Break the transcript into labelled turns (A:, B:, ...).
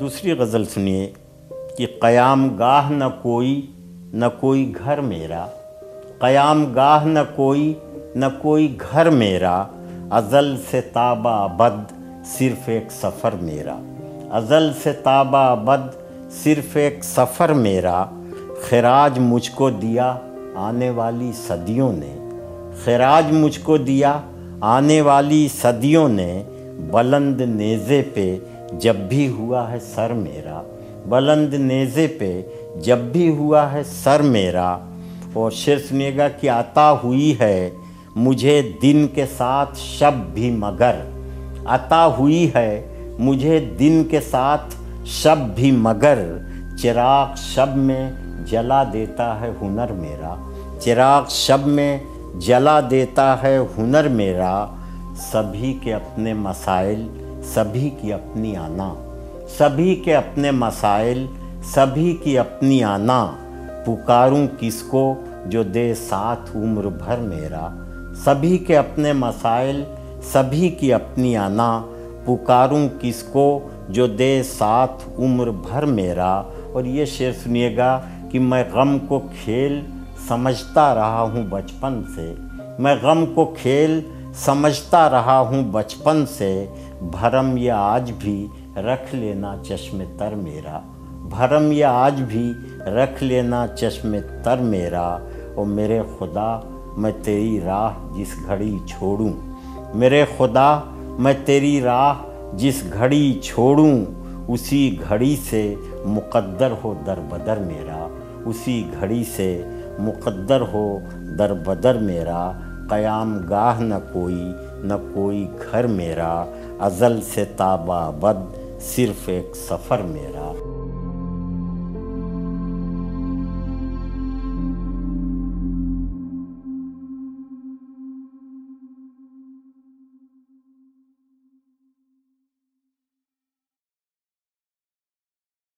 A: دوسری غزل سنیے کہ قیام گاہ نہ کوئی نہ کوئی گھر میرا۔ قیام گاہ نہ کوئی نہ کوئی گھر میرا۔ ازل سے تابہ بد صرف ایک سفر میرا۔ ازل سے تابہ بد صرف ایک سفر میرا۔ خراج مجھ کو دیا آنے والی صدیوں نے۔ خراج مجھ کو دیا آنے والی صدیوں نے۔ بلند نیزے پہ جب بھی ہوا ہے سر میرا، بلند نیزے پہ جب بھی ہوا ہے سر میرا اور شعر سنیے گا کہ عطا ہوئی ہے، مجھے دن کے ساتھ شب بھی مگر۔ عطا ہوئی ہے، مجھے دن کے ساتھ شب بھی مگر۔ چراغ شب میں جلا دیتا ہے ہنر میرا۔ چراغ شب میں جلا دیتا ہے ہنر میرا۔ سبھی کے اپنے مسائل سبھی کی اپنی آنا، سبھی کے اپنے مسائل، سبھی کی اپنی آنا۔ پکاروں کس کو جو دے ساتھ عمر بھر میرا؟ سبھی کے اپنے مسائل، سبھی کی اپنی آنا۔ پکاروں کس کو جو دے ساتھ عمر بھر میرا؟ اور یہ شعر سنیے گا کہ میں غم کو کھیل سمجھتا رہا ہوں بچپن سے۔ میں غم کو کھیل سمجھتا رہا ہوں بچپن سے، بھرم یہ آج بھی رکھ لینا چشم تر میرا۔ بھرم یہ آج بھی رکھ لینا چشم تر میرا۔ اور میرے خدا، میں تیری راہ جس گھڑی چھوڑوں۔ میرے خدا، میں تیری راہ جس گھڑی چھوڑوں۔ اسی گھڑی سے مقدر ہو در بدر میرا۔ اسی گھڑی سے مقدر ہو در بدر میرا۔ قیام گاہ نہ کوئی نہ کوئی گھر میرا، ازل سے تابہ بد صرف ایک سفر میرا۔